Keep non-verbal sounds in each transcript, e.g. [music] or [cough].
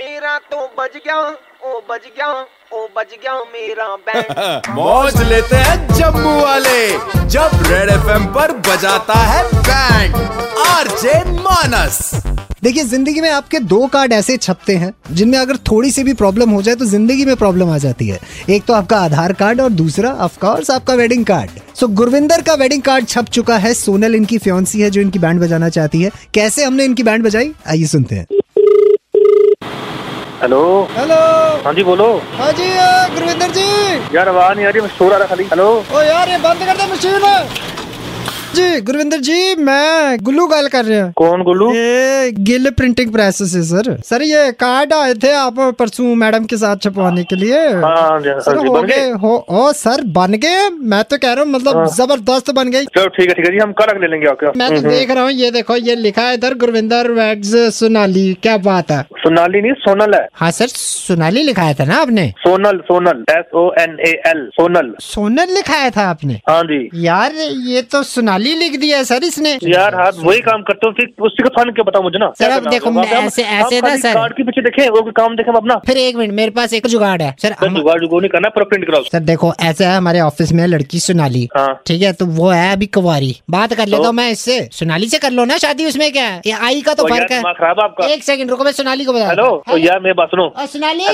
मेरा तो बज गया ओ बज गया ओ बज गया मेरा बैंड [laughs] मौज लेते हैं जम्मू वाले जब रेड एफएम पर बजाता है बैंड आरजे मानस देखिए ज़िंदगी में आपके दो कार्ड ऐसे छपते हैं जिनमें अगर थोड़ी सी भी प्रॉब्लम हो जाए तो ज़िंदगी में प्रॉब्लम आ जाती है। एक तो आपका आधार कार्ड और दूसरा ऑफकोर्स आपका wedding card so so, Gurvinder का वेडिंग कार्ड छप चुका है सोनल इनकी फ्योन्सी है जो इनकी बैंड बजाना चाहती है। कैसे हमने इनकी बैंड बजाई? आइए सुनते हैं। हेलो हेलो हाँ जी बोलो हाँ जी गुरविंदर जी यार आवाज़ नहीं आ रही शोर आ रहा खाली हेलो ओ यार ये बंद कर दे मशीन जी गुरविंदर जी मैं गुल्लू गल कर रहे हैं। कौन गुल्लू? ये गिल प्रिंटिंग प्रेस से सर सर ये कार्ड आए थे आप परसों मैडम के साथ छपवाने के लिए। हाँ हाँ सर हो बन गए। हो ओ सर बन गए। मैं तो कह रहा हूँ मतलब ज़बरदस्त बन गई चलो ठीक है ठीक है जी हम कल ले लेंगे आपके। मैं तो देख रहा हूँ ये देखो ये लिखा है इधर गुरविंदर वैग्स सोनाली क्या बात है? सोनाली नहीं सोनल है। हाँ सर सोनाली लिखाया था ना आपने? Sonal Sonal S O N A L Sonal. Sonal लिखाया था आपने? हाँ जी। यार ये तो सोनाली लिख दिया है सर इसने। यार हाँ वही काम करते हो फिर उसी का फन क्या बताओ मुझे ना? सर, अब देखो, ऐसे- ऐसे ना, सर। कार्ड के पीछे देखें वो काम देखें अपना। फिर एक मिनट मेरे पास एक जुगाड़ है। सर जुगाड़ जुगाड़ नहीं करना पूरा प्रिंट कराओ। सर देखो ऐसा है हमारे ऑफ़िस में लड़की सोनाली। हाँ। ठीक है तो वो है अभी कुंवारी। बात कर लेता तो? हूँ मैं इससे। सोनाली से कर लो ना शादी उसमें क्या है? आई का तो फ़र्क है। खराब आपका। एक सेकंड रुको मैं सोनाली को बता हेलो? यार मेरी बात सुनो। सोनाली!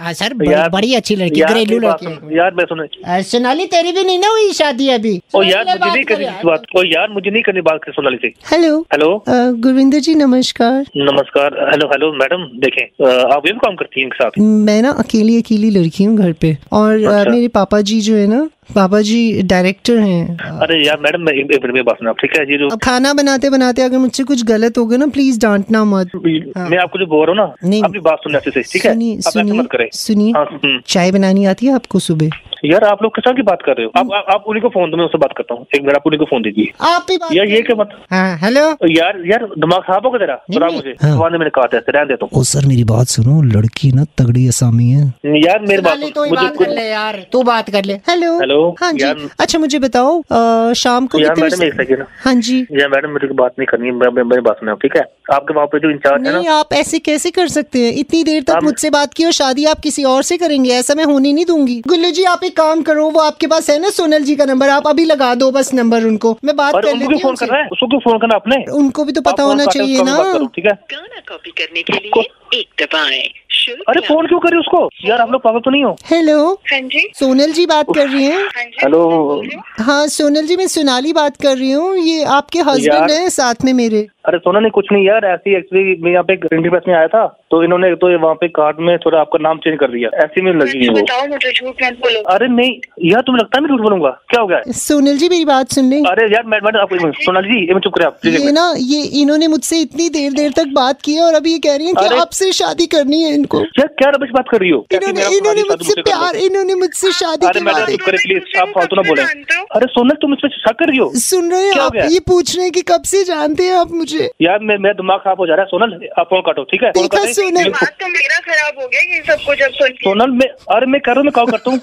हाँ सर बड़ी, अच्छी लड़की घरेलू लड़की यार मैं सुनो। सोनाली तेरी भी नहीं ना हुई शादी अभी? ओ यार मुझे बात ओ यार मुझे नहीं करनी बात सोनाली से हेलो हेलो गुरविंदर जी नमस्कार. नमस्कार। हेलो हेलो मैडम देखें आप ये काम करती हैं साथ? मैं ना अकेली अकेली लड़की हूँ घर पे। और अच्छा। मेरे पापा जी जो है ना पापा जी डायरेक्टर हैं। अरे यार मैडम मैं एक एक मिनट में बात सुना ठीक है ये जो खाना बनाते बनाते अगर मुझसे कुछ गलत हो गया ना प्लीज़ डांटना मत। हाँ। मैं आपको जो बोल रहा हूँ नहीं। ना अपनी बात सुनने से ठीक है? सुनिए सुनिए मत करें। सुनिए हाँ, हम्म। चाय बनानी आती है आपको सुबह? यार आप लोग किस तरह की बात कर रहे हो? आप आप, आप उन्हीं को फ़ोन दो मैं उससे बात करता हूँ। एक मिनट आप उन्हीं को फ़ोन दीजिए। आप ही बात यार ये क्या मत हाँ हेलो यार यार दिमाग खराब होगा तेरा? नहीं, बता नहीं। मुझे। हाँ। मैंने कहा था रहने देता ओ सर मेरी बात सुनो लड़की ना तगड़ी असामी है। यार मेरी बात ही मुझे बात कर ले यार तू बात कर ले। हेलो हेलो, हाँ जी। अच्छा मुझे बताओ अ, शाम को यार मैडम एक सेकंड हाँ जी। यार मैडम मेरी को बात नहीं करनी है मैं- मैं- मेरी बात सुना ठीक है? आपके वहाँ पे जो इंचार्ज है नहीं ना आप ऐसे कैसे कर सकते हैं? इतनी देर तक मुझसे बात की और शादी आप किसी और से करेंगे ऐसा मैं होने नहीं दूँगी। गुल्लू जी आप एक काम करो वो आपके पास है ना सोनल जी का नंबर आप अभी लगा दो बस नंबर उनको। मैं बात कर लेती हूँ फ़ोन। कर रहा है? उसको क्यों फ़ोन करना आपने? उनको भी तो पता होना चाहिए ना। ठीक है? गाना कॉपी करने के लिए एक दबाएँ। अरे फ़ोन क्यों करी उसको? यार हम लोग पागल तो नहीं हो। हेलो हाँ जी। सोनल जी बात कर रही हैं। हाँ हेलो हूँ। हाँ सोनल जी मैं सोनाली बात कर रही हूँ। ये आपके हस्बैंड। हैं साथ में मेरे। अरे सोना नहीं कुछ नहीं यार ऐसी एक्चुअली मैं यहाँ पे प्रिंटिंग प्रेस में आया था तो इन्होंने तो वहाँ पे कार्ड में थोड़ा आपका नाम चेंज कर दिया। ऐसी में लगी है वो। बताओ मुझे झूठ मत बोलो। अरे नहीं यार तुम्हें लगता है मैं झूठ बोलूँगा? क्या हो गया? सोनल जी मेरी बात सुन लें। अरे यार मैडम आप सोनाली जी ये चुप करे आप ये ना ये इन्होंने मुझसे इतनी देर देर तक बात की है और अभी ये कह रही है कि आपसे शादी करनी है इनको। यार क्या रबिश बात कर रही हो? इन्होंने मुझसे प्यार इन्होंने मुझसे शादी अरे मैडम चुप करे प्लीज़ आप फालतू ना बोले। अरे सोनल तुम इसमें शक कर रही हो? सुन रहे हो आप ये पूछ रहे हैं कि कब से जानते हैं आप मुझे? यार मैं मेरा दिमाग खराब हो जा रहा है। सोनल आप फ़ोन काटो ठीक है? देखा सोनल। तो मेरा खराब हो गया ये सब कुछ अब सोनल मैं अरे मैं कर रहा हूँ मैं कॉल करता हूँ।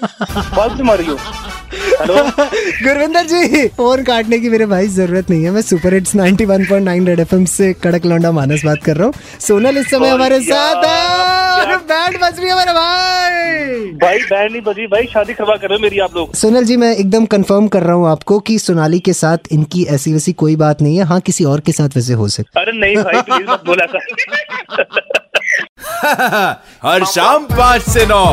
कॉल क्यों मार रही हो। गुरविंदर जी फ़ोन काटने की मेरे भाई ज़रूरत नहीं है। मैं सुपर हिट्स 91.9 रेड एफएम से कड़क लौंडा मानस बात कर रहा हूँ। सोनल इस समय हमारे साथ है बैंड बज रही है मेरे भाई। भाई बैंड नहीं बजी भाई शादी करवा कर रहे हो मेरी आप लोग। सोनल जी मैं एकदम कंफर्म कर रहा हूँ आपको कि सोनाली के साथ इनकी ऐसी वैसी कोई बात नहीं है। हाँ किसी और के साथ वैसे हो सकता अरे नहीं भाई प्लीज़ मत बोला कर। [laughs] हर शाम पाँच से नौ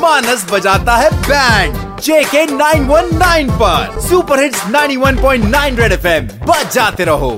मानस बजाता है बैंड जेके 919 पर। Super hits 91.9 red F M बजाते रहो।